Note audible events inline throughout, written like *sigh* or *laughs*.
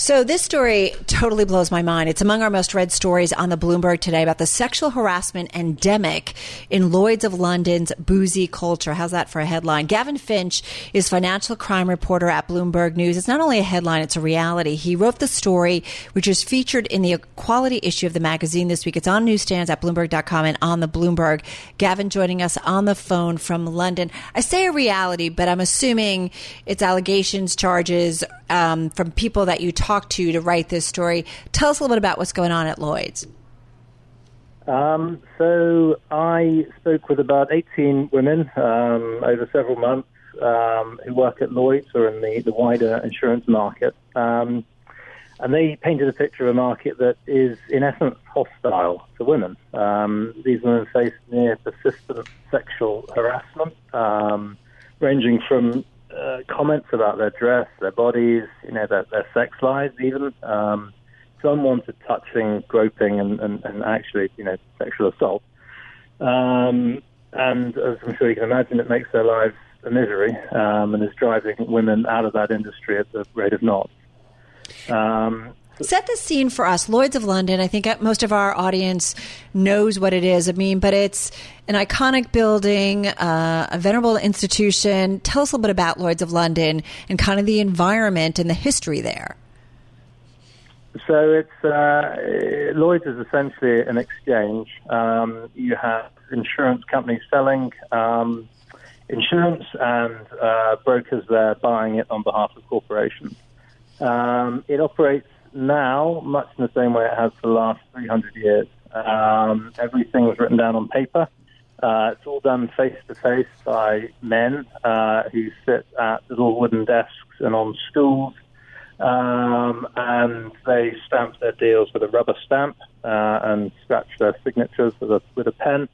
So this story totally blows my mind. It's among our most read stories on the Bloomberg today about the sexual harassment endemic in Lloyd's of London's boozy culture. How's that for a headline? Gavin Finch is financial crime reporter at Bloomberg News. It's not only a headline, it's a reality. He wrote the story, which is featured in the equality issue of the magazine this week. It's on newsstands at Bloomberg.com and on the Bloomberg. Gavin joining us on the phone from London. I say a reality, but I'm assuming it's allegations, charges um, from people that you talked to to write this story. Tell us a little bit about what's going on at Lloyd's. Um, so I spoke with about 18 women um, over several months um, who work at Lloyd's or in the, the wider insurance market. Um, and they painted a picture of a market that is, in essence, hostile to women. Um, these women face near persistent sexual harassment, ranging from uh, comments about their dress, their bodies, you know, their, their sex lives, even. Um, some wanted touching, groping, and, and, and actually, you know, sexual assault. Um, and as I'm sure you can imagine, it makes their lives a misery um, and is driving women out of that industry at the rate of knots. Um, Set the scene for us. Lloyd's of London, I think most of our audience knows what it is. I mean, but it's an iconic building, uh, a venerable institution. Tell us a little bit about Lloyd's of London and kind of the environment and the history there. So it's uh, Lloyd's is essentially an exchange. Um, you have insurance companies selling um, insurance and uh, brokers there buying it on behalf of corporations. Um, it operates now much in the same way it has for the last 300 years. Um, everything was written down on paper. Uh, it's all done face to face by men uh, who sit at little wooden desks and on stools, um, and they stamp their deals with a rubber stamp uh, and scratch their signatures with a with a pen.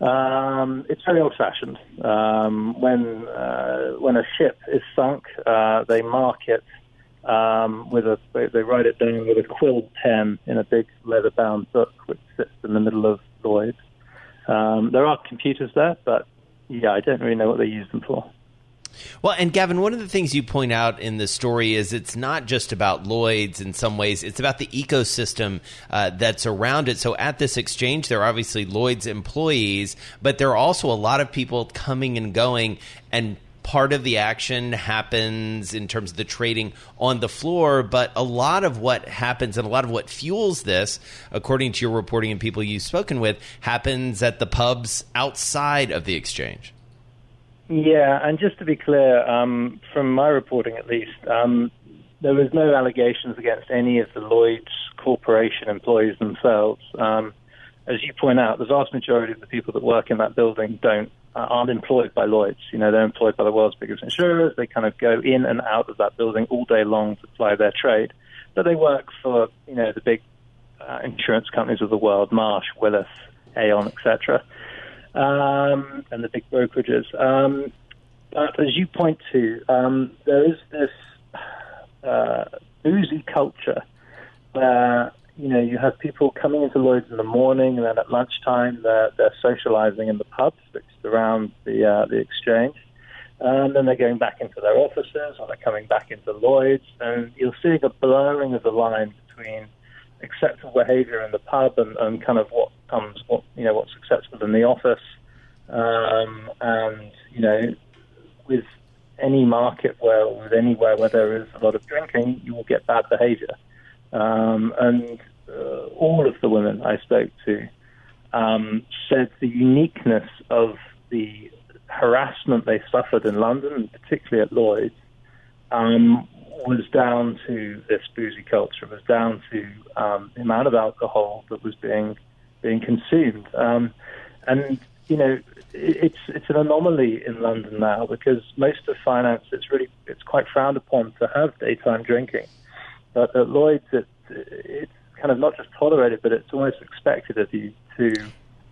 Um, it's very old-fashioned. Um, when uh, when a ship is sunk, uh, they mark it um, with a they, write it down with a quill pen in a big leather-bound book which sits in the middle of Lloyd's. Um, there are computers there, but yeah, I don't really know what they use them for. Well, and Gavin, one of the things you point out in the story is it's not just about Lloyd's in some ways, it's about the ecosystem uh, that's around it. So at this exchange, there are obviously Lloyd's employees, but there are also a lot of people coming and going. And part of the action happens in terms of the trading on the floor, but a lot of what happens and a lot of what fuels this, according to your reporting and people you've spoken with, happens at the pubs outside of the exchange. Yeah, and just to be clear, um, from my reporting at least, um, there was no allegations against any of the Lloyd's Corporation employees themselves. Um, as you point out, the vast majority of the people that work in that building don't aren't employed by Lloyd's. You know, they're employed by the world's biggest insurers. They kind of go in and out of that building all day long to ply their trade. But they work for you know the big uh, insurance companies of the world, Marsh, Willis, Aon, etc., um, and the big brokerages. Um, but as you point to, um, there is this uh, boozy culture where you know, you have people coming into Lloyd's in the morning, and then at lunchtime they're, they're socializing in the pubs fixed around the uh, the exchange. And then they're going back into their offices, or they're coming back into Lloyd's, and you're seeing a blurring of the line between acceptable behaviour in the pub and, and kind of what comes, what you know, what's acceptable in the office. Um, and you know, with any market where, with anywhere where there is a lot of drinking, you will get bad behaviour. Um, and uh, all of the women I spoke to um, said the uniqueness of the harassment they suffered in London, particularly at Lloyd's, um, was down to this boozy culture, was down to um, the amount of alcohol that was being being consumed. Um, and you know, it's it's an anomaly in London now because most of finance it's really it's quite frowned upon to have daytime drinking. But at Lloyd's, it, it's kind of not just tolerated, but it's almost expected of you to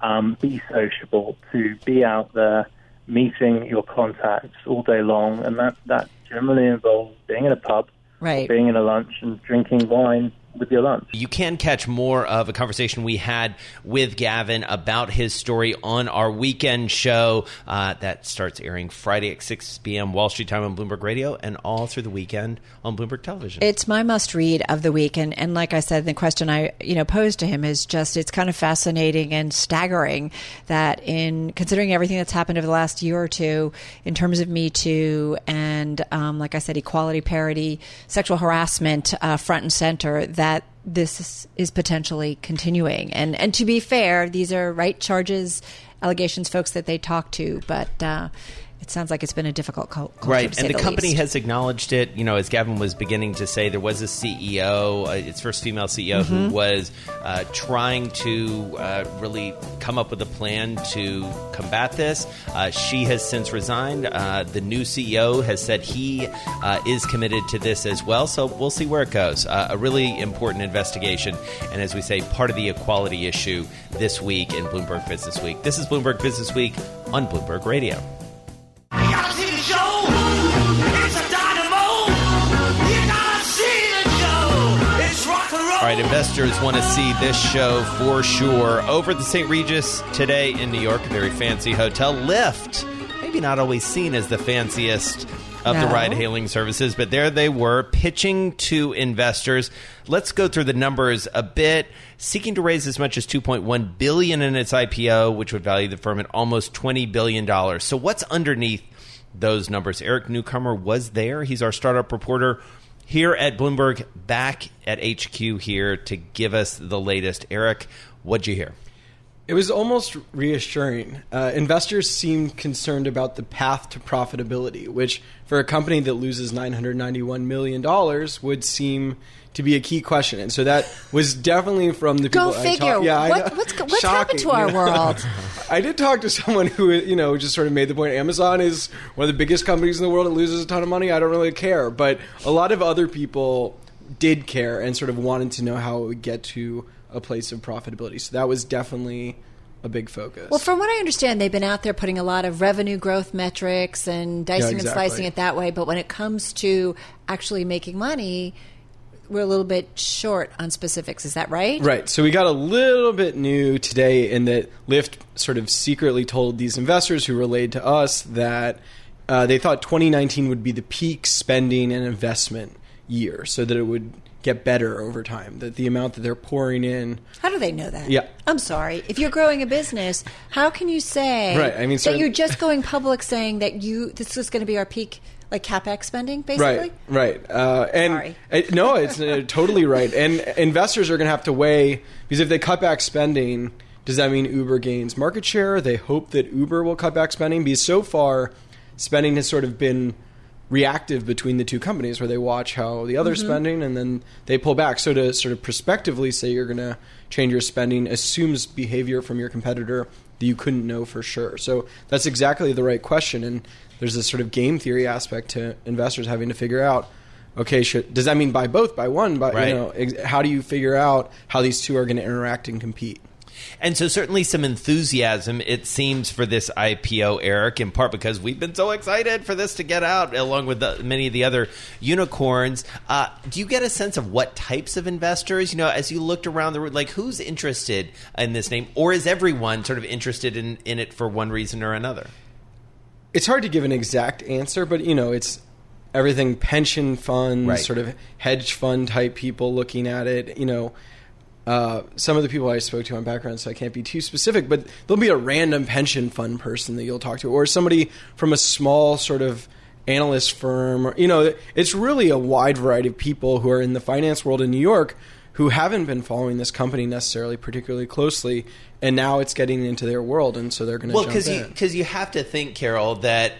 um, be sociable, to be out there meeting your contacts all day long, and that that generally involves being in a pub, Right. being in a lunch, and drinking wine with your lunch. You can catch more of a conversation we had with Gavin about his story on our weekend show uh, that starts airing Friday at 6 p.m. Wall Street time on Bloomberg Radio and all through the weekend on Bloomberg Television. It's my must read of the week, and, and like I said, the question I you know posed to him is just it's kind of fascinating and staggering that in considering everything that's happened over the last year or two in terms of Me Too and um, like I said, equality, parity, sexual harassment uh, front and center that this is, is potentially continuing. And and to be fair, these are right charges, allegations, folks that they talk to, but. Uh, it sounds like it's been a difficult cul- culture, Right, and the, company least. has acknowledged it. You know, as Gavin was beginning to say, there was a CEO, uh, its first female CEO, Mm-hmm. who was uh, trying to uh, really come up with a plan to combat this. Uh, she has since resigned. Uh, the new CEO has said he uh, is committed to this as well. So we'll see where it goes. Uh, a really important investigation, and as we say, part of the equality issue this week in Bloomberg Business Week. This is Bloomberg Business Week on Bloomberg Radio. All right, investors want to see this show for sure. Over at the St. Regis today in New York, a very fancy hotel, Lyft. Maybe not always seen as the fanciest of the ride hailing services, but there they were pitching to investors. Let's go through the numbers a bit. Seeking to raise as much as 2.1 billion in its IPO, which would value the firm at almost 20 billion dollars. So what's underneath those numbers? Eric Newcomer was there. He's our startup reporter here at Bloomberg, back at HQ here to give us the latest. Eric, what'd you hear? It was almost reassuring. Uh, investors seemed concerned about the path to profitability, which for a company that loses $991 million would seem to be a key question. And so that was definitely from the Go people I figure. yeah, What- what's- what's Shocking, happened to our you know? world? *laughs* I did talk to someone who, you know, just sort of made the point Amazon is one of the biggest companies in the world. It loses a ton of money. I don't really care. But a lot of other people did care and sort of wanted to know how it would get to a place of profitability. So that was definitely a big focus. Well, from what I understand, they've been out there putting a lot of revenue growth metrics and dicing and exactly. slicing it that way. But when it comes to actually making money, we're a little bit short on specifics. Is that right? Right. So we got a little bit new today in that Lyft sort of secretly told these investors who relayed to us that uh, they thought 2019 would be the peak spending and investment year, so that it would get better over time. That the amount that they're pouring in. How do they know that? Yeah. I'm sorry. If you're growing a business, how can you say Right, I mean, that so- you're just going public saying that you this is going to be our peak like capex spending, basically? Right, right. Uh, and Sorry. no, it's uh, totally right. And investors are going to have to weigh because if they cut back spending, does that mean Uber gains market share? They hope that Uber will cut back spending because so far, spending has sort of been reactive between the two companies where they watch how the other's mm-hmm. spending and then they pull back. So to sort of prospectively say you're going to change your spending assumes behavior from your competitor that you couldn't know for sure. So that's exactly the right question. And there's this sort of game theory aspect to investors having to figure out. Okay, should, does that mean buy both, buy one? Buy, Right. you know, ex- how do you figure out how these two are going to interact and compete? And so, certainly, some enthusiasm, it seems, for this IPO, Eric, in part because we've been so excited for this to get out, along with the, many of the other unicorns. Uh, do you get a sense of what types of investors, you know, as you looked around the room, like who's interested in this name? Or is everyone sort of interested in, in it for one reason or another? it's hard to give an exact answer, but you know, it's everything pension funds, Right. sort of hedge fund type people looking at it. You know, uh, some of the people I spoke to on background, so I can't be too specific, but there'll be a random pension fund person that you'll talk to, or somebody from a small sort of analyst firm. Or, you know, it's really a wide variety of people who are in the finance world in New York who haven't been following this company necessarily particularly closely, and now it's getting into their world, and so they're going to Well, jump because you because you have to think, Carol, that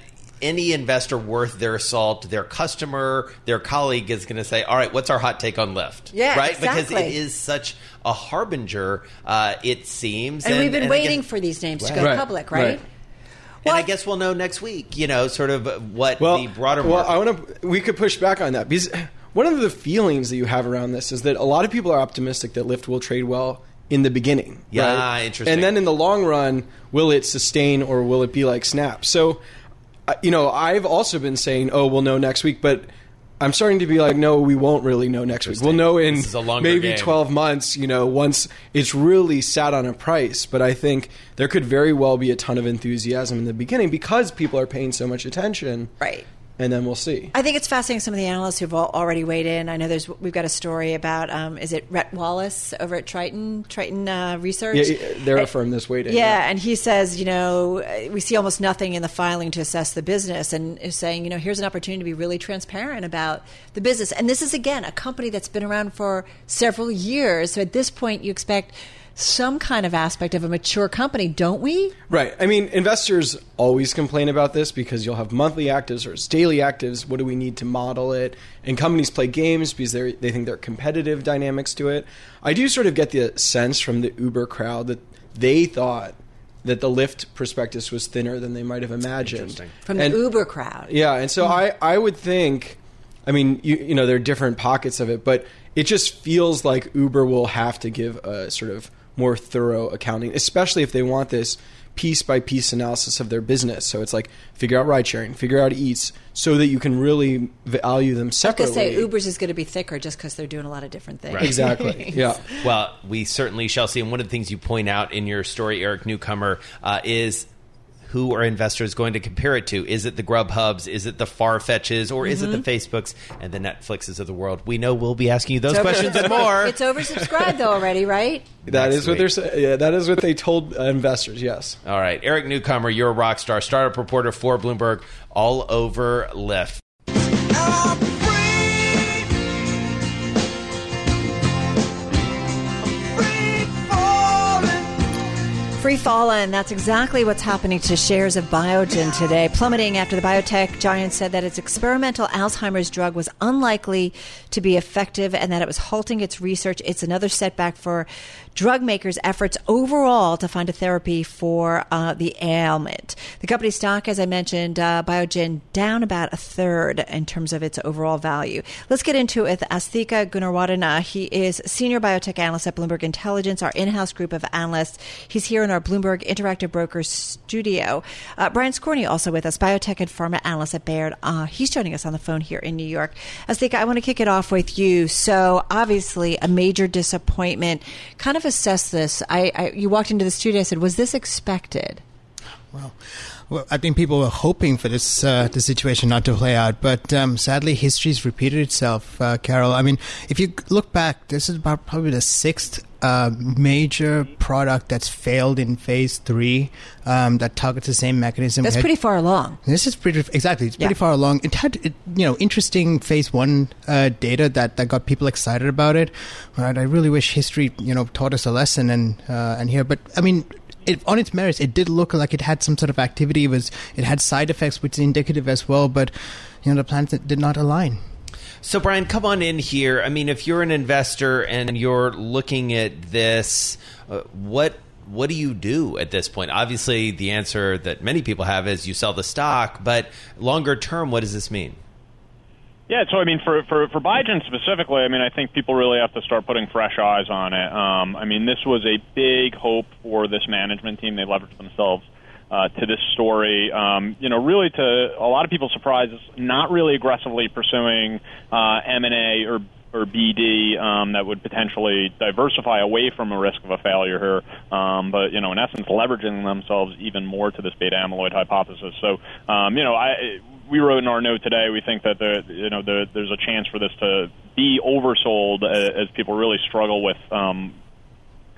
any investor worth their salt, their customer, their colleague is going to say, "All right, what's our hot take on Lyft?" Yeah, right, because it is such a harbinger. Uh, it seems, And, we've been and waiting again- for these names to go Right, public, right? right. and I guess we'll know next week. You know, sort of what well, the broader well, market. I want to. We could push back on that because one of the feelings that you have around this is that a lot of people are optimistic that Lyft will trade well in the beginning. Yeah, right? interesting. And then in the long run, will it sustain or will it be like Snap? So, you know, I've also been saying, oh, we'll know next week, but I'm starting to be like, no, we won't really know next week. We'll know in This is a longer maybe game. 12 months, you know, once it's really sat on a price. But I think there could very well be a ton of enthusiasm in the beginning because people are paying so much attention. Right. And then we'll see. I think it's fascinating. Some of the analysts who've al- already weighed in. I know there's we've got a story about um, is it Rhett Wallace over at Triton Triton uh, Research? Yeah, yeah, they're a firm that's waiting. Yeah, and he says, you know, we see almost nothing in the filing to assess the business, and is saying, you know, here's an opportunity to be really transparent about the business. And this is again a company that's been around for several years. So at this point, you expect some kind of aspect of a mature company, don't we? Right. I mean, investors always complain about this because you'll have monthly actives or it's daily actives. What do we need to model it? And companies play games because they they think there are competitive dynamics to it. I do sort of get the sense from the Uber crowd that they thought that the Lyft prospectus was thinner than they might have imagined. Interesting. From the And- Uber crowd. Yeah, and so hmm. I, I would think, I mean, you, you know, there are different pockets of it, but it just feels like Uber will have to give a sort of more thorough accounting, especially if they want this piece by piece analysis of their business. So it's like figure out ride sharing, figure out eats, so that you can really value them I was separately. going to say Uber's is going to be thicker just because they're doing a lot of different things. Right. Exactly. *laughs* Yeah. Well, we certainly shall see. And one of the things you point out in your story, Eric Newcomer, uh, is who are investors going to compare it to? Is it the Grubhubs? Is it the Farfetches? Or is it the Facebooks and the Netflixes of the world? We know we'll be asking you those questions and more. *laughs* It's oversubscribed though already, right? That Next is what week. they're saying. Yeah, that is what they told uh, investors. Yes. All right, Eric Newcomer, you're a rock star, startup reporter for Bloomberg, all over Lyft. I'm Free fallen. That's exactly what's happening to shares of Biogen today, plummeting after the biotech giant said that its experimental Alzheimer's drug was unlikely to be effective and that it was halting its research. It's another setback for drug makers' efforts overall to find a therapy for uh, the ailment. The company's stock, as I mentioned, uh, Biogen down about a third in terms of its overall value. Let's get into it with Asthika Goonewardene. He is senior biotech analyst at Bloomberg Intelligence, our in-house group of analysts. He's here in our Bloomberg Interactive Brokers studio. Uh, Brian Skorney also with us, biotech and pharma analyst at Baird. Uh, he's joining us on the phone here in New York. Asthika, I want to kick it off with you. So obviously a major disappointment. Kind of assess this. I, I you walked into the studio. I said, "Was this expected?" Well, well, I think people were hoping for this uh, the situation not to play out, but um, sadly, history's repeated itself, uh, Carol. I mean, if you look back, this is about probably the sixth uh, major product that's failed in phase three um, that targets the same mechanism. That's had- pretty far along. this is pretty exactly. It's pretty Yeah. far along. It had it, you know interesting phase one uh, data that, that got people excited about it. But I really wish history you know taught us a lesson and uh, and here. But I mean. It, on its merits, it did look like it had some sort of activity. It was it had side effects, which is indicative as well. But you know the plans did not align. So, Brian, come on in here. I mean, if you're an investor and you're looking at this, uh, what what do you do at this point? Obviously, the answer that many people have is you sell the stock. But longer term, what does this mean? Yeah, so I mean, for for for Biogen specifically, I mean, I think people really have to start putting fresh eyes on it. Um, I mean, this was a big hope for this management team. They leveraged themselves uh, to this story. Um, you know, really to a lot of people's surprise, not really aggressively pursuing uh, M and A or or BD um, that would potentially diversify away from a risk of a failure here, um, but you know, in essence, leveraging themselves even more to this beta amyloid hypothesis. So, um, you know, I we wrote in our note today. We think that the you know the, there's a chance for this to be oversold as, as people really struggle with. Um,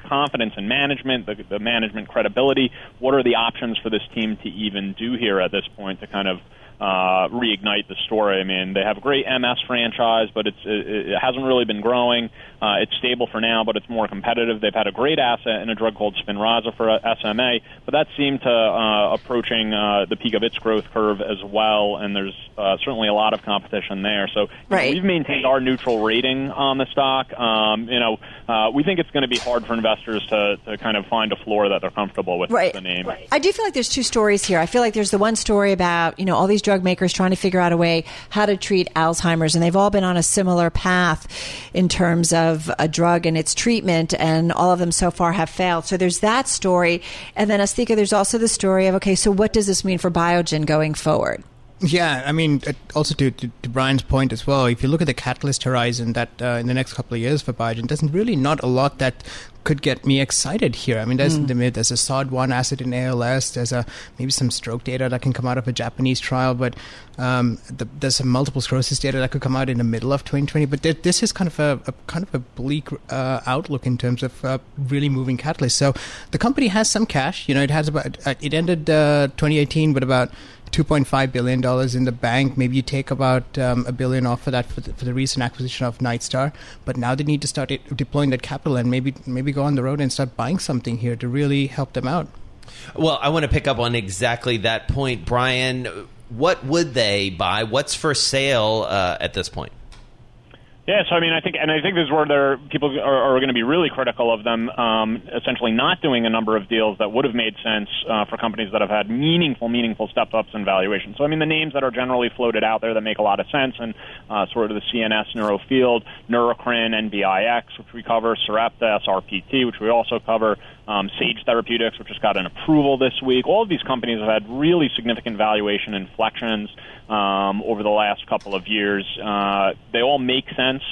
confidence in management, the, the management credibility. What are the options for this team to even do here at this point to kind of uh, reignite the story? I mean, they have a great MS franchise, but it's it, it hasn't really been growing. Uh, it's stable for now, but it's more competitive. They've had a great asset in a drug called Spinraza for uh, SMA, but that seemed to uh, approaching uh, the peak of its growth curve as well, and there's uh, certainly a lot of competition there. So know, Right. we've maintained our neutral rating on the stock. Um, you know, uh, we think it's going to be hard for investors to, to kind of find a floor that they're comfortable with Right. the name. I do feel like there's two stories here. I feel like there's the one story about, you know, all these drug makers trying to figure out a way how to treat Alzheimer's, and they've all been on a similar path in terms of a drug and its treatment, and all of them so far have failed. So there's that story, and then Asthika, there's also the story of okay, so what does this mean for Biogen going forward? Yeah, I mean, uh, also to, to, to Brian's point as well, if you look at the catalyst horizon that uh, in the next couple of years for Biogen, there's really not a lot that could get me excited here. I mean, there's Mm. there's a SOD1 asset in ALS. There's a maybe some stroke data that can come out of a Japanese trial, but um, the, there's some multiple sclerosis data that could come out in the middle of 2020. But there, this is kind of a, a kind of a bleak uh, outlook in terms of uh, really moving catalysts. So the company has some cash. You know, it has about uh, it ended uh, 2018 with about 2.5 billion dollars in the bank. Maybe you take about um, a billion off for that for the, for the recent acquisition of Nightstar. But now they need to start it, deploying that capital and maybe maybe go on the road and start buying something here to really help them out. Well, I want to pick up on exactly that point, Brian. What would they buy? What's for sale uh, at this point? Yeah, so I mean, I think, and I think this is where there people are, are going to be really critical of them, um, essentially not doing a number of deals that would have made sense uh, for companies that have had meaningful, meaningful step ups in valuation. So I mean, the names that are generally floated out there that make a lot of sense, and uh, sort of the CNS neuro field, Neurocrine, NBIX, which we cover, Sarepta, SRPT, which we also cover, um, Sage Therapeutics, which just got an approval this week. All of these companies have had really significant valuation inflections um, over the last couple of years. Uh, they all make sense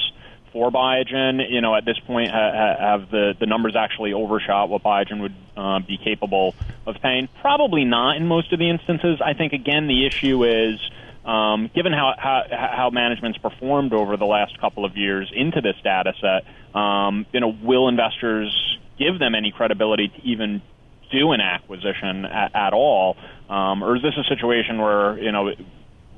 for Biogen. You know, at this point, ha- ha- have the the numbers actually overshot what Biogen would uh, be capable of paying? Probably not in most of the instances. I think again the issue is. Um, given how, how how management's performed over the last couple of years into this data set, um, you know, will investors give them any credibility to even do an acquisition at, at all, um, or is this a situation where you know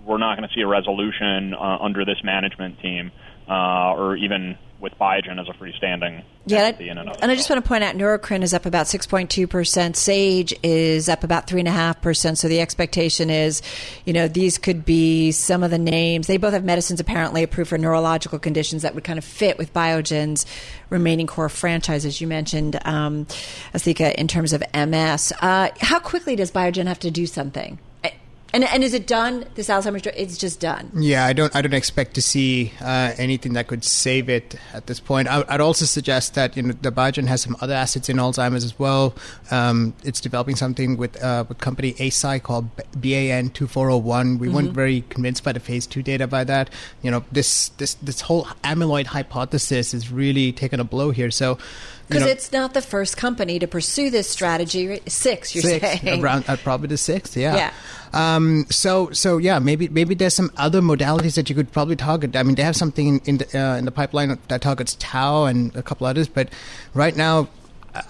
we're not going to see a resolution uh, under this management team, uh, or even with Biogen as a freestanding Yeah, entity in and and I just want to point out Neurocrine is up about 6.2%. Sage is up about 3.5%. So the expectation is, you know, these could be some of the names. They both have medicines apparently approved for neurological conditions that would kind of fit with Biogen's remaining core franchises. You mentioned, um, Asika, in terms of MS. Uh, how quickly does Biogen have to do something? And, and is it done? This Alzheimer's drug, it's just done. Yeah, I don't. I don't expect to see uh, anything that could save it at this point. I, I'd also suggest that you know the Biogen has some other assets in Alzheimer's as well. Um, it's developing something with uh, with company Eisai called BAN two four zero one. We weren't very convinced by the phase two data by that. You know this this this whole amyloid hypothesis is really taken a blow here. So. You Because know, it's not the first company to pursue this strategy. Six, you're six, saying. around uh, probably the sixth. Yeah. Yeah. Um, so so yeah, maybe maybe there's some other modalities that you could probably target. I mean, they have something in, in the uh, in the pipeline that targets tau and a couple others, but right now.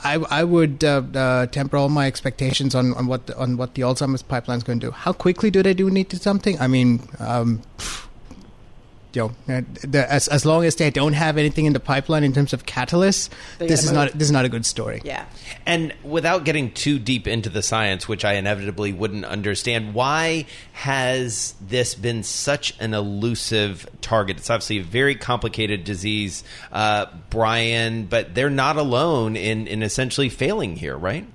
I, I would uh, uh, temper all my expectations on, on what the, on what the Alzheimer's pipeline is going to do. How quickly do they do need to something? I mean, um, you know, uh, the, as as long as they don't have anything in the pipeline in terms of catalysts, They this is move. not this is not a good story. Yeah. And without getting too deep into the science, which I inevitably wouldn't understand, why has this been such an elusive target? It's obviously a very complicated disease, uh, Brian, but they're not alone in, in essentially failing here, right?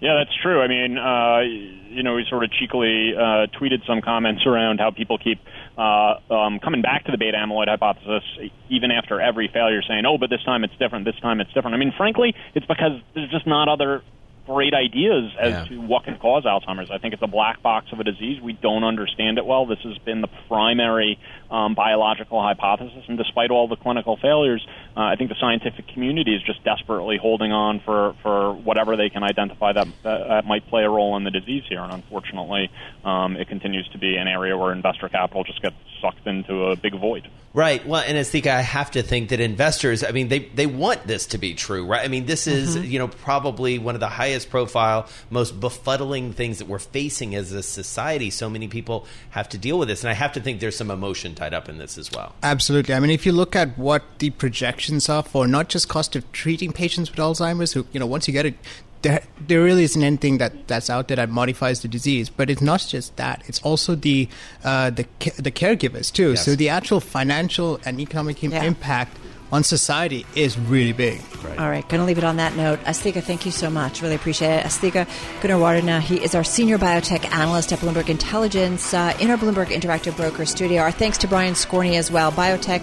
Yeah, that's true. I mean, uh, you know, we sort of cheekily uh, tweeted some comments around how people keep uh, um, coming back to the beta amyloid hypothesis even after every failure, saying, "Oh, but this time it's different. This time it's different." I mean, frankly, it's because there's just not other great ideas as Yeah. to what can cause Alzheimer's. I think it's a black box of a disease. We don't understand it well. This has been the primary um, biological hypothesis, and despite all the clinical failures, uh, I think the scientific community is just desperately holding on for, for whatever they can identify that, that, that might play a role in the disease here. And unfortunately, um, it continues to be an area where investor capital just gets sucked into a big void. Right. Well, and Asthika, I have to think that investors, I mean, they, they want this to be true, right? I mean, this is, you know, probably one of the highest profile, most befuddling things that we're facing as a society. So many people have to deal with this. And I have to think there's some emotion tied up in this as well. Absolutely. I mean, if you look at what the projections are for not just cost of treating patients with Alzheimer's, who you know, once you get it, there there really isn't anything that that's out there that modifies the disease. But it's not just that; it's also the uh, the the caregivers too. Yes. So the actual financial and economic Yeah. impact on society is really big. All right, going to leave it on that note. Asthika, thank you so much. Really appreciate it. Asthika Goonewardene, he is our senior biotech analyst at Bloomberg Intelligence uh, in our Bloomberg Interactive Broker studio. Our thanks to Brian Skorney as well, biotech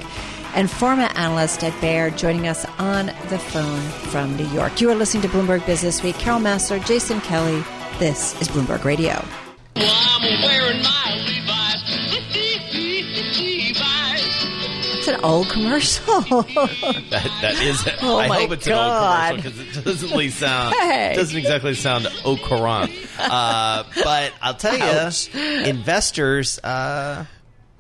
and pharma analyst at Baird, joining us on the phone from New York. You are listening to Bloomberg Business Week. Carol Massar, Jason Kelly. This is Bloomberg Radio. Well, I'm wearing my Levi's. It's an old commercial. *laughs* That, that is. Oh I my hope it's God. an old commercial because it doesn't really sound. *laughs* Hey. Doesn't exactly sound au courant. Uh, but I'll tell you, investors. Uh,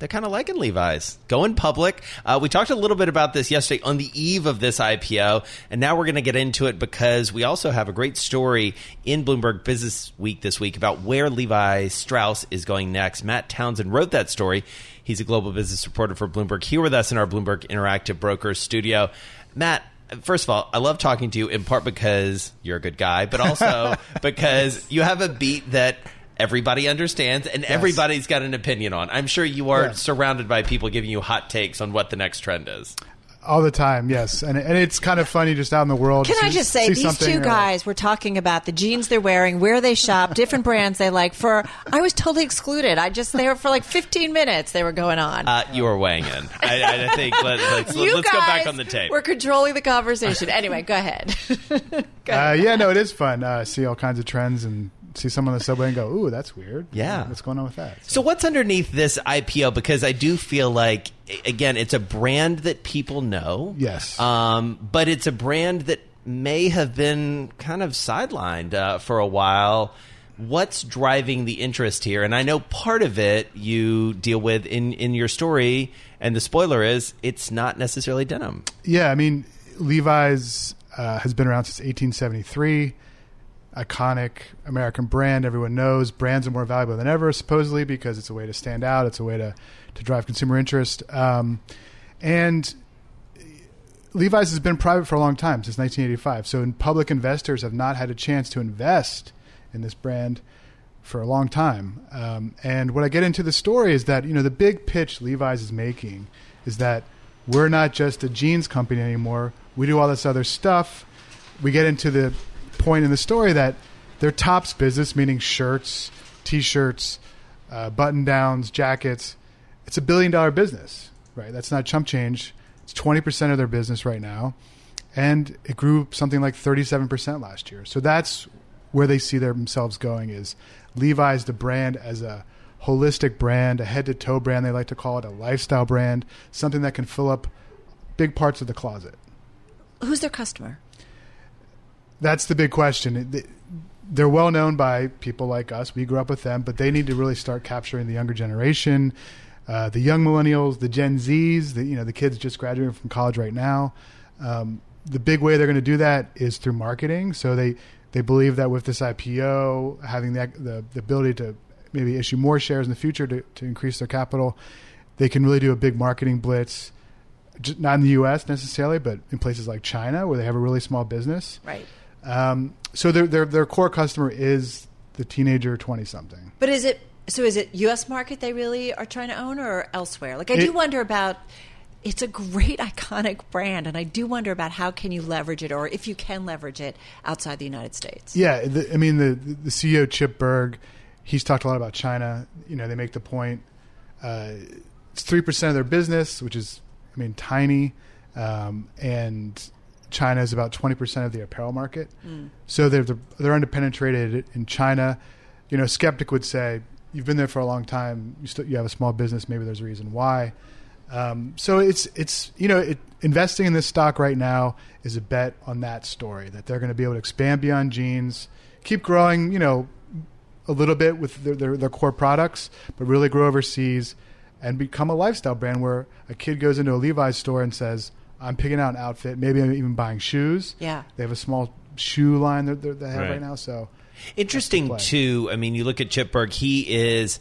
they're kind of liking Levi's going public. Uh, we talked a little bit about this yesterday on the eve of this IPO, and now we're going to get into it because we also have a great story in Bloomberg Business Week this week about where Levi Strauss is going next. Matt Townsend wrote that story. He's a global business reporter for Bloomberg here with us in our Bloomberg Interactive Brokers studio. Matt, first of all, I love talking to you in part because you're a good guy, but also *laughs* because you have a beat that everybody understands and everybody's got an opinion on. I'm sure you are Yeah. surrounded by people giving you hot takes on what the next trend is. All the time. Yes, and and it's kind of funny just out in the world. Can to I just say, these two or- guys were talking about the jeans they're wearing, where they shop, different brands they like. For I was totally excluded. I just there for like 15 minutes. They were going on. Uh, you are weighing in. I, I think let, let's, you let's go back on the tape. We're controlling the conversation. Anyway, go ahead. *laughs* Go Uh, yeah, no, it is fun. Uh, see all kinds of trends and see someone on the subway and go, "Ooh, that's weird." Yeah. what's going on with that? So what's underneath this IPO? Because I do feel like, again, it's a brand that people know. Yes. Um, but it's a brand that may have been kind of sidelined uh, for a while. What's driving the interest here? And I know part of it you deal with in, in your story, and the spoiler is it's not necessarily denim. Yeah, I mean, Levi's uh, has been around since 1873. Iconic American brand, everyone knows. Brands are more valuable than ever, supposedly, because it's a way to stand out. It's a way to to drive consumer interest. Um, and Levi's has been private for a long time, since 1985. So, public investors have not had a chance to invest in this brand for a long time. Um, and what I get into the story is that you know the big pitch Levi's is making is that we're not just a jeans company anymore. We do all this other stuff. We get into the point in the story that their tops business, meaning shirts, t-shirts, uh, button-downs, jackets, it's a billion-dollar business, right? That's not chump change. It's twenty percent of their business right now, and it grew something like thirty-seven percent last year. So that's where they see themselves going is Levi's the brand as a holistic brand, a head to toe brand they like to call it, a lifestyle brand, something that can fill up big parts of the closet. Who's their customer? That's the big question. They're well known by people like us. We grew up with them, but they need to really start capturing the younger generation, uh, the young millennials, the Gen Zs, the you know the kids just graduating from college right now. Um, the big way they're going to do that is through marketing. So they they believe that with this IPO, having the the, the ability to maybe issue more shares in the future to, to increase their capital, they can really do a big marketing blitz. Not in the U.S. necessarily, but in places like China, where they have a really small business. Right. Um, so their, their their core customer is the teenager twenty something. But is it so? Is it U.S. market they really are trying to own, or elsewhere? Like I do wonder about. It's a great *laughs* iconic brand, and I do wonder about how can you leverage it, or if you can leverage it outside the United States. Yeah, the, I mean the the CEO Chip Berg, he's talked a lot about China. You know, they make the point uh, it's three percent of their business, which is I mean tiny, um, and China is about twenty percent of the apparel market. So they're they're underpenetrated in China. You know, a skeptic would say you've been there for a long time. You still you have a small business. Maybe there's a reason why. Um, so it's it's you know it, investing in this stock right now is a bet on that story that they're going to be able to expand beyond jeans, keep growing, you know, a little bit with their, their, their core products, but really grow overseas and become a lifestyle brand where a kid goes into a Levi's store and says, "I'm picking out an outfit. Maybe I'm even buying shoes." Yeah. they have a small shoe line that that they have Right. right, now. So Interesting too. I mean, you look at Chip Berg. He is.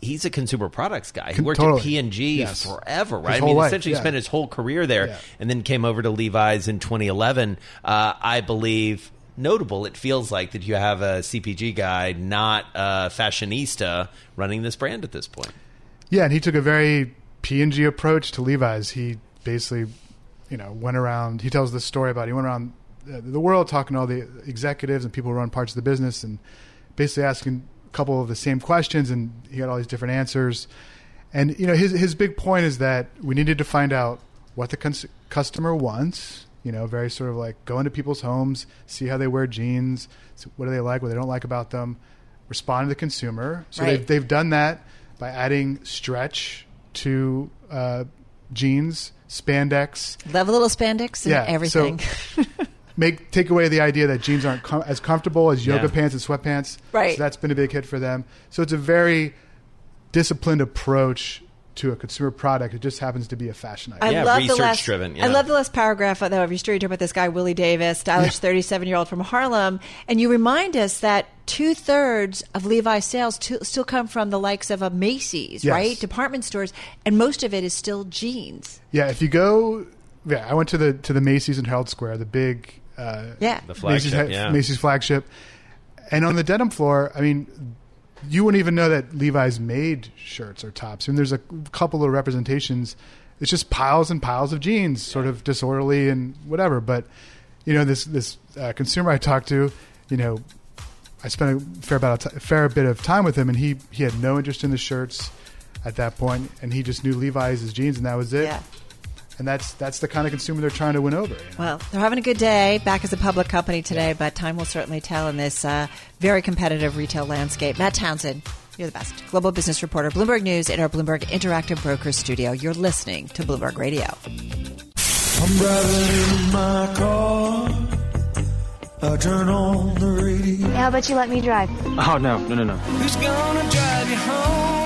He's a consumer products guy. He worked totally. at P and G Yes. forever, His right? I whole mean, life, essentially yeah. spent his whole career there, Yeah. and then came over to Levi's in 2011. Uh, I believe notable. It feels like that you have a CPG guy, not a fashionista, running this brand at this point. Yeah, and he took a very P and G approach to Levi's. He basically you know, went around. He tells this story about he went around uh, the world talking to all the executives and people who run parts of the business, and basically asking a couple of the same questions, and he got all these different answers. And you know, his his big point is that we needed to find out what the cons- customer wants. You know, very sort of like go into people's homes, see how they wear jeans, what do they like, what they don't like about them, respond to the consumer. So Right. they've they've done that by adding stretch to uh, jeans, spandex, Love a little spandex and Yeah, everything. *laughs* make take away the idea that jeans aren't com- as comfortable as yoga Yeah. pants and sweatpants. Right. So that's been a big hit for them. So it's a very disciplined approach to a consumer product. It just happens to be a fashion item. I Yeah, love the last, driven, I love the last paragraph though of your story. You talk about this guy Willie Davis, stylish thirty-seven-year-old from Harlem, and you remind us that two thirds of Levi's sales to, still come from the likes of a Macy's, Yes. right, department stores, and most of it is still jeans. Yeah, if you go, yeah, I went to the to the Macy's in Herald Square, the big uh, Yeah, The Macy's, flagship, yeah. Macy's flagship, and on the denim floor, I mean, you wouldn't even know that Levi's made shirts or tops. I mean, there's a couple of representations. It's just piles and piles of jeans, sort of disorderly and whatever. But you know, this this uh, consumer I talked to, you know, I spent a fair about a fair bit of time with him, and he he had no interest in the shirts at that point, and he just knew Levi's as jeans, and that was it. yeah. And that's that's the kind of consumer they're trying to win over. you know? Well, they're having a good day back as a public company today, but time will certainly tell in this uh, very competitive retail landscape. Matt Townsend, you're the best. Global business reporter, Bloomberg News, in our Bloomberg Interactive Brokers studio. You're listening to Bloomberg Radio. I'm driving in my car. I turn on the radio. How about you let me drive? Oh, no, no, no, no. Who's gonna drive you home?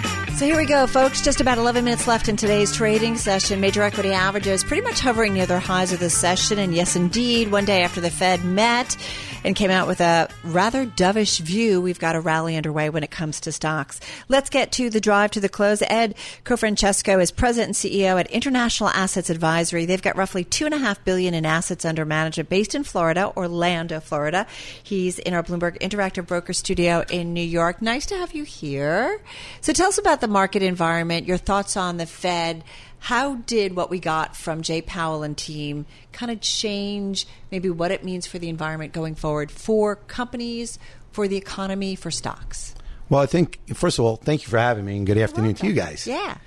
So here we go, folks. Just about 11 minutes left in today's trading session. Major equity averages pretty much hovering near their highs of this session. And yes, indeed, one day after the Fed met and came out with a rather dovish view, we've got a rally underway when it comes to stocks. Let's get to the drive to the close. Ed Cofrancesco is president and CEO at International Assets Advisory. They've got roughly two and a half billion in assets under management based in Florida, Orlando, Florida. He's in our Bloomberg Interactive Broker Studio in New York. Nice to have you here. So tell us about the market environment, your thoughts on the Fed. How did what we got from Jay Powell and team kind of change maybe what it means for the environment going forward for companies, for the economy, for stocks? Well, I think first of all, thank you for having me, and good afternoon to you guys. Yeah.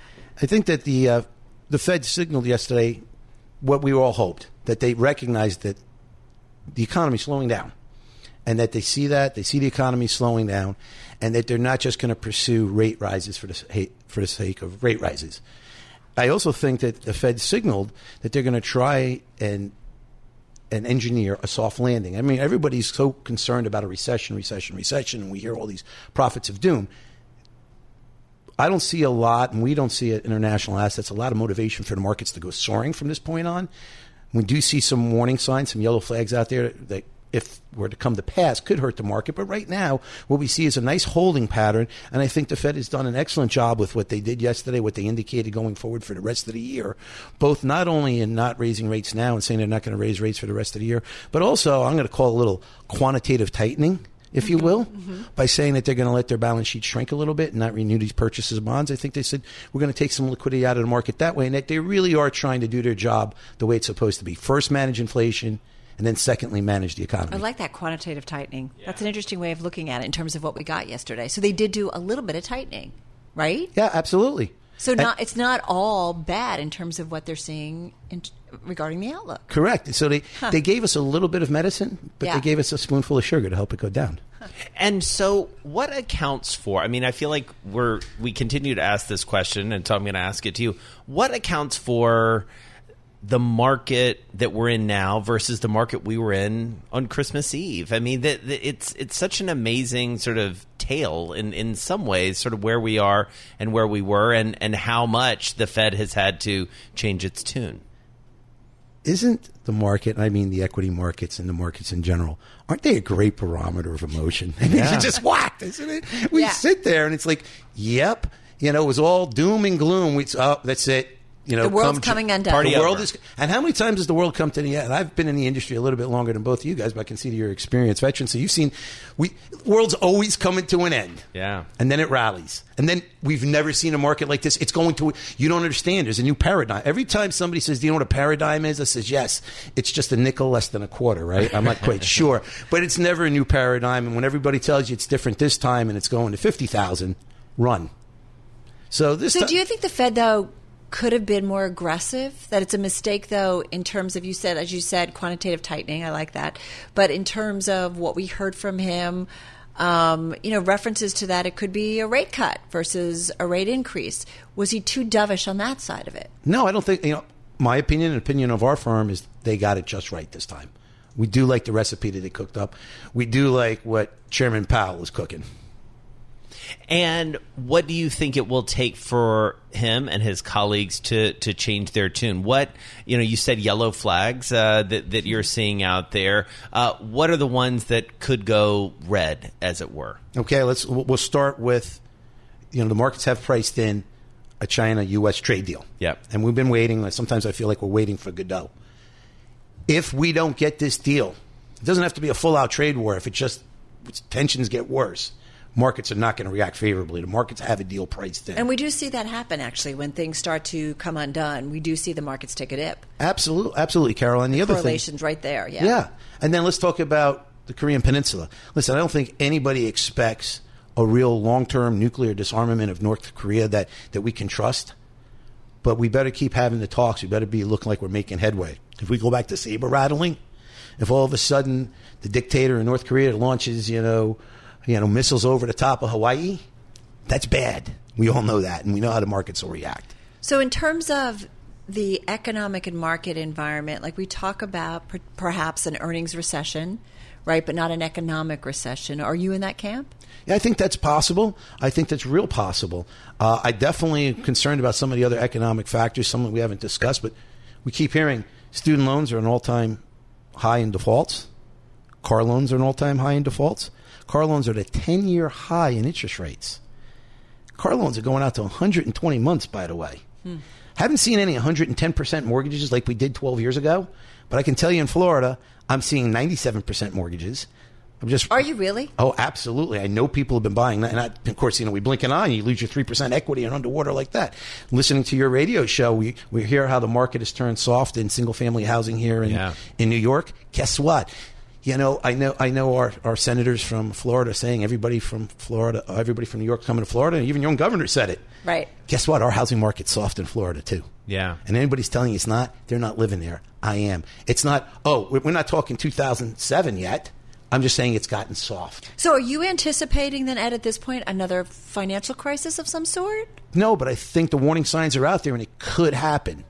I think that the uh, the Fed signaled yesterday what we all hoped that they recognized that the economy is slowing down, and that they see that they see the economy slowing down, and that they're not just going to pursue rate rises for the for the sake of rate rises. I also think that the Fed signaled that they're going to try and and engineer a soft landing. I mean, everybody's so concerned about a recession, recession, recession, and we hear all these prophets of doom. I don't see a lot, and we don't see at international assets a lot of motivation for the markets to go soaring from this point on. We do see some warning signs, some yellow flags out there that, if were to come to pass, could hurt the market. But right now, what we see is a nice holding pattern, and I think the Fed has done an excellent job with what they did yesterday, what they indicated going forward for the rest of the year, both not only in not raising rates now and saying they're not going to raise rates for the rest of the year, but also I'm going to call a little quantitative tightening if you mm-hmm. will, mm-hmm. by saying that they're going to let their balance sheet shrink a little bit and not renew these purchases of bonds. I think they said we're going to take some liquidity out of the market that way, and that they really are trying to do their job the way it's supposed to be. First, manage inflation, and then secondly, manage the economy. I like that quantitative tightening. That's an interesting way of looking at it in terms of what we got yesterday. So they did do a little bit of tightening, right? Yeah, absolutely. So And- not it's not all bad in terms of what they're seeing in, regarding the outlook. Correct. So they, Huh. they gave us a little bit of medicine, but Yeah. they gave us a spoonful of sugar to help it go down. And so, what accounts for? I mean, I feel like we're we continue to ask this question, and so I'm going to ask it to you. What accounts for the market that we're in now versus the market we were in on Christmas Eve? I mean, that that it's it's such an amazing sort of tale in in some ways, sort of where we are and where we were, and and how much the Fed has had to change its tune. isn't the market, I mean the equity markets and the markets in general, aren't they a great barometer of emotion? *laughs* I mean, Yeah. it's just whacked, isn't it? We Yeah. sit there and it's like, yep, you know, it was all doom and gloom. We, oh, that's it. You know, The world's come to- coming undone. Party the world over. is, and how many times has the world come to the end? I've been in the industry a little bit longer than both of you guys, but I can see that you're experienced veterans. So you've seen, we, the world's always coming to an end. Yeah. And then it rallies. And then we've never seen a market like this. It's going to, you don't understand. There's a new paradigm. Every time somebody says, Do you know what a paradigm is? I says, Yes. It's just a nickel less than a quarter, right? I'm not quite *laughs* sure. But it's never a new paradigm. And when everybody tells you it's different this time and it's going to 50,000, run. So this So, ti- do you think the Fed, though, could have been more aggressive? That it's a mistake, though, in terms of you said, as you said, quantitative tightening. I like that, but in terms of what we heard from him, um, you know, references to that, it could be a rate cut versus a rate increase. Was he too dovish on that side of it? No, I don't think, you know, my opinion and opinion of our firm is they got it just right this time. We do like the recipe that they cooked up. We do like what Chairman Powell is cooking. And what do you think it will take for him and his colleagues to, to change their tune? What you know, you said yellow flags uh, that that you're seeing out there. Uh, what are the ones that could go red, as it were? Okay, let's we'll start with you know the markets have priced in a China U.S. trade deal. Yep. and we've been waiting. Sometimes I feel like we're waiting for Godot. If we don't get this deal, it doesn't have to be a full out trade war. If it just tensions get worse, markets are not going to react favorably. The markets have a deal priced in. And we do see that happen actually when things start to come undone. We do see the markets take a dip. absolutely, absolutely, Carol. And the other thing, Correlations right there. Yeah. Yeah. And then let's talk about the Korean Peninsula. Listen, I don't think anybody expects a real long term nuclear disarmament of North Korea that, that we can trust. But we better keep having the talks. We better be looking like we're making headway. If we go back to saber rattling, if all of a sudden the dictator in North Korea launches, you know, you know, missiles over the top of Hawaii, that's bad. We all know that, and we know how the markets will react. So, in terms of the economic and market environment, like we talk about per- perhaps an earnings recession, right, but not an economic recession. Are you in that camp? Yeah, I think that's possible. I think that's real possible. Uh, I definitely am concerned about some of the other economic factors, some that we haven't discussed, but we keep hearing student loans are an all time high in defaults. Car loans are an all time high in defaults. Car loans are at a 10 year high in interest rates. Car loans are going out to 120 months, by the way. Hmm. Haven't seen any 110% mortgages like we did 12 years ago, but I can tell you in Florida, I'm seeing 97% mortgages. I'm just Are you really? Oh, absolutely. I know people have been buying that. And I, of course, you know, we blink an eye and you lose your 3% equity and underwater like that. Listening to your radio show, we, we hear how the market has turned soft in single family housing here in, Yeah. in New York. Guess what? You know, I know, I know our, our senators from Florida saying everybody from Florida, everybody from New York coming to Florida, and even your own governor said it. Right. Guess what? Our housing market's soft in Florida too. Yeah. And anybody's telling you it's not, they're not living there. I am. It's not, oh, we're we're not talking 2007 yet. I'm just saying it's gotten soft. So, are you anticipating then, Ed, at this point, another financial crisis of some sort? No, but I think the warning signs are out there and it could happen.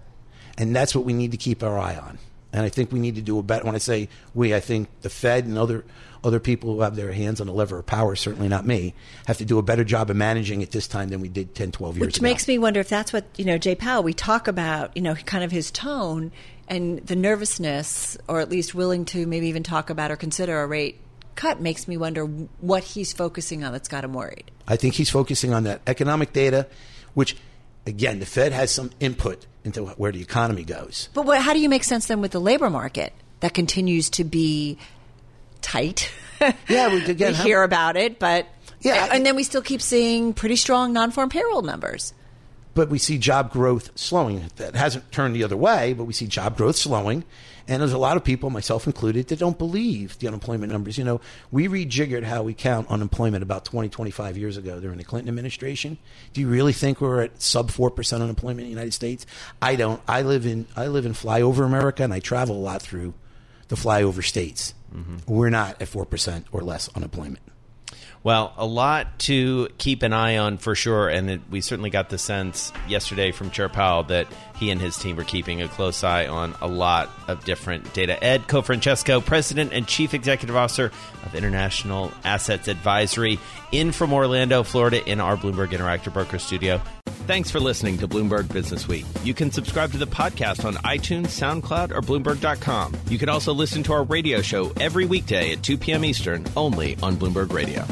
And that's what we need to keep our eye on. And I think we need to do a better when I say we, I think the Fed and other other people who have their hands on the lever of power, certainly not me, have to do a better job of managing it this time than we did 10, 12 years Which ago. Which makes me wonder if that's what, you know, Jay Powell, we talk about, you know, kind of his tone and the nervousness, or at least willing to maybe even talk about or consider a rate cut, makes me wonder what he's focusing on that's got him worried. I think he's focusing on that economic data, which, again, the Fed has some input into where the economy goes. But what, how do you make sense then with the labor market that continues to be tight? *laughs* Yeah, we, again, we hear about it, but Yeah, and then we still keep seeing pretty strong non-farm payroll numbers. but we see job growth slowing. That hasn't turned the other way, but we see job growth slowing. And there's a lot of people, myself included, that don't believe the unemployment numbers. You know, we rejiggered how we count unemployment about 20, 25 years ago during the Clinton administration. Do you really think we're at sub 4% unemployment in the United States? I don't. I live in, I live in flyover America and I travel a lot through the flyover states. Mm-hmm. We're not at 4% or less unemployment. Well, a lot to keep an eye on for sure, and it, we certainly got the sense yesterday from Chair Powell that he and his team were keeping a close eye on a lot of different data. Ed Cofrancesco, President and Chief Executive Officer of International Assets Advisory, in from Orlando, Florida, in our Bloomberg Interactive Broker Studio. Thanks for listening to Bloomberg Business Week. You can subscribe to the podcast on iTunes, SoundCloud, or Bloomberg.com. You can also listen to our radio show every weekday at 2 p.m. Eastern, only on Bloomberg Radio.